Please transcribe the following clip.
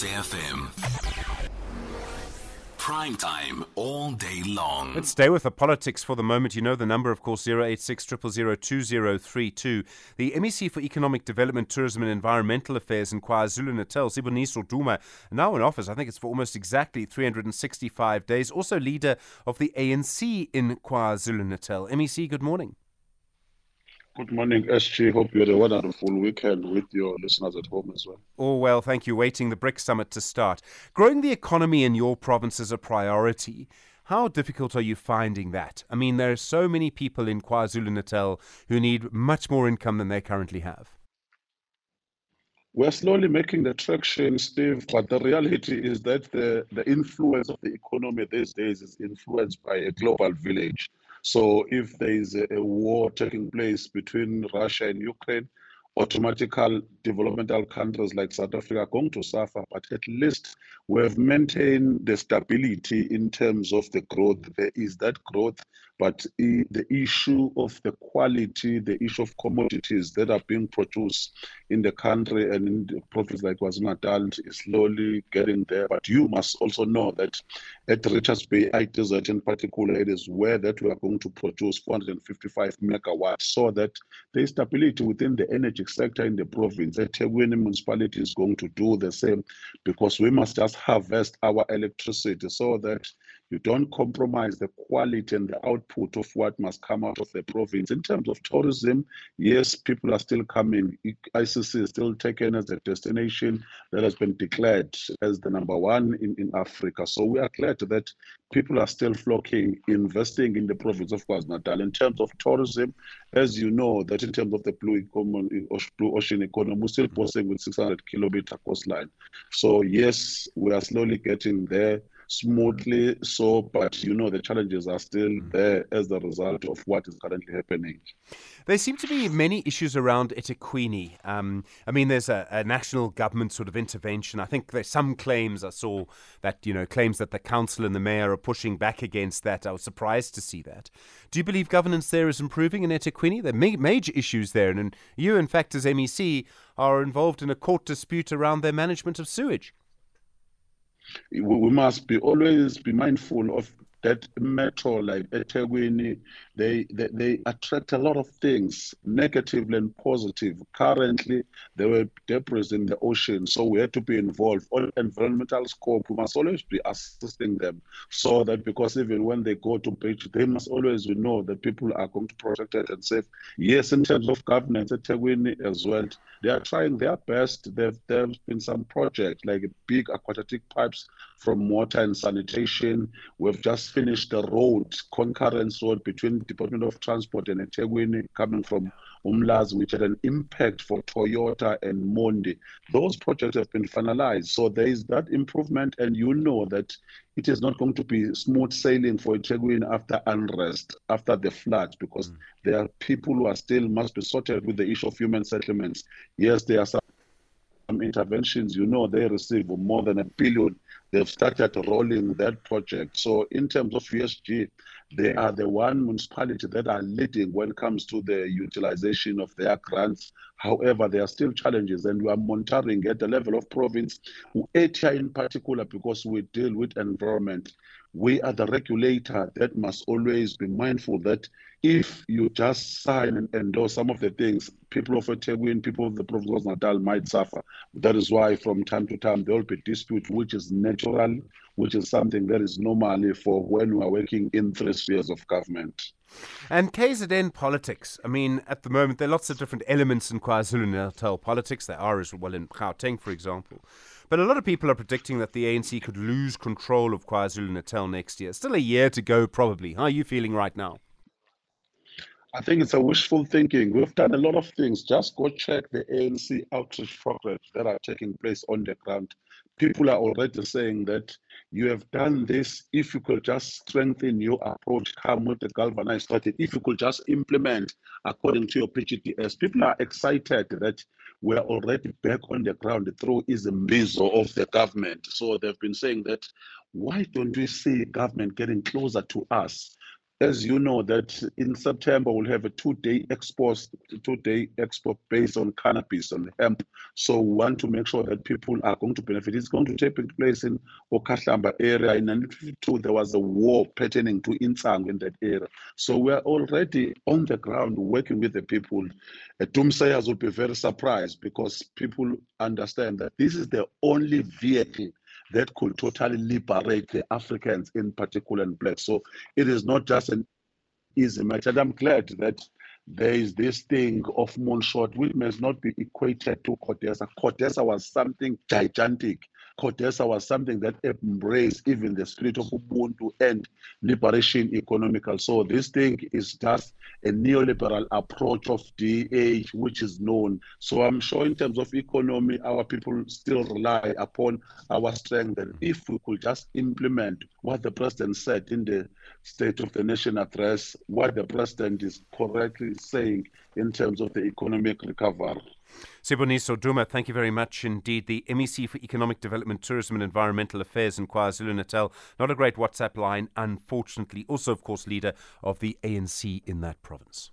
SAFM. Prime time all day long. Let's stay with the politics for the moment. You know the number, of course, 086 2032. The MEC for Economic Development, Tourism and Environmental Affairs in KwaZulu-Natal, Siboniso Duma, now in office, I think it's for almost exactly 365 days. Also leader of the ANC in KwaZulu-Natal. MEC, good morning. Good morning, SG. Hope you had a wonderful weekend with your listeners at home as well. Oh, well, thank you. Waiting the BRICS summit to start. Growing the economy in your province is a priority. How difficult are you finding that? I mean, there are so many people in KwaZulu Natal who need much more income than they currently have. We're slowly making the traction, Steve, but the reality is that the, the influence of the economy these days is influenced by a global village. So if there is a, war taking place between Russia and Ukraine, automatically developmental countries like South Africa are going to suffer, but at least we have maintained the stability in terms of the growth. There is that growth, but the issue of the quality, the issue of commodities that are being produced in the country and in the province like KwaZulu-Natal is slowly getting there. But you must also know that at Richards Bay High Desert in particular, it is where that we are going to produce 455 megawatts so that is stability within the energy sector in the province. The eThekwini municipality is going to do the same because we must just harvest our electricity so that you don't compromise the quality and the output of what must come out of the province. In terms of tourism, yes, people are still coming. ICC is still taken as a destination that has been declared as the number one in, in Africa. So we are glad that people are still flocking, investing in the province of KwaZulu-Natal. In terms of tourism, as you know, that in terms of the blue, blue ocean economy, we're still posting with 600 kilometer coastline. So yes, we are slowly getting there smoothly so but you know the challenges are still mm. there as a result of what is currently happening there seem to be many issues around eThekwini. Um, I mean, there's a, a, national government sort of intervention. I think there's some claims I saw that, you know, claims that the council and the mayor are pushing back against that. I was surprised to see that. Do you believe governance there is improving in eThekwini? There are ma- major issues there. And you, in fact, as MEC, are involved in a court dispute around their management of sewage we must be always be mindful of that metro like eThekwini, they, they they attract a lot of things, negative and positive. Currently, there were debris in the ocean, so we had to be involved. On environmental scope, we must always be assisting them, so that because even when they go to beach, they must always know that people are going to protect it and safe. Yes, in terms of governance, eThekwini as well, they are trying their best. There have been some projects like big aquatic pipes from water and sanitation. We've just finished the road, concurrence road between Department of Transport and eThekwini coming from Umlazi, which had an impact for Toyota and Mondi. Those projects have been finalized. So there is that improvement, and you know that it is not going to be smooth sailing for eThekwini after unrest, after the flood, because mm. there are people who are still must be sorted with the issue of human settlements. Yes, there are interventions, you know, they receive more than a billion. They've started rolling that project. So in terms of USG, they are the one municipality that are leading when it comes to the utilization of their grants. However, there are still challenges, and we are monitoring at the level of province, ATI in particular, because we deal with environment. We are the regulator that must always be mindful that if you just sign and endorse some of the things, people of eThekwini, people of the province of Natal might suffer. That is why from time to time there will be dispute, which is natural, which is something that is normally for when we are working in three spheres of government. And KZN politics. I mean, at the moment, there are lots of different elements in KwaZulu Natal politics. There are as well in Gauteng, for example. But a lot of people are predicting that the ANC could lose control of KwaZulu Natal next year. Still a year to go, probably. How are you feeling right now? I think it's a wishful thinking. We've done a lot of things. Just go check the ANC outreach programs that are taking place on the ground. People are already saying that you have done this. If you could just strengthen your approach, come with the galvanized strategy, if you could just implement according to your PGDS, people are excited that we're already back on the ground through is a measure of the government. So they've been saying that why don't we see government getting closer to us? As you know, that in September we'll have a two-day expo, two-day expo based on cannabis and hemp. So we want to make sure that people are going to benefit. It's going to take place in Okhahlamba area. In 1952, there was a war pertaining to Insang in that area. So we are already on the ground working with the people. Uh, Doomsayers will be very surprised because people understand that this is the only vehicle that could totally liberate the Africans in particular and black. So it is not just an easy match. And I'm glad that there is this thing of Moonshot, which must not be equated to CODESA. CODESA was something gigantic. CODESA was something that embraced even the spirit of Ubuntu and liberation economical. So this thing is just a neoliberal approach of DA, which is known. So I'm sure in terms of economy, our people still rely upon our strength. And if we could just implement what the president said in the State of the Nation address, what the president is correctly saying in terms of the economic recovery. Siboniso Duma, thank you very much indeed. The MEC for Economic Development, Tourism and Environmental Affairs in KwaZulu Natal. Not a great WhatsApp line, unfortunately. Also, of course, leader of the ANC in that province.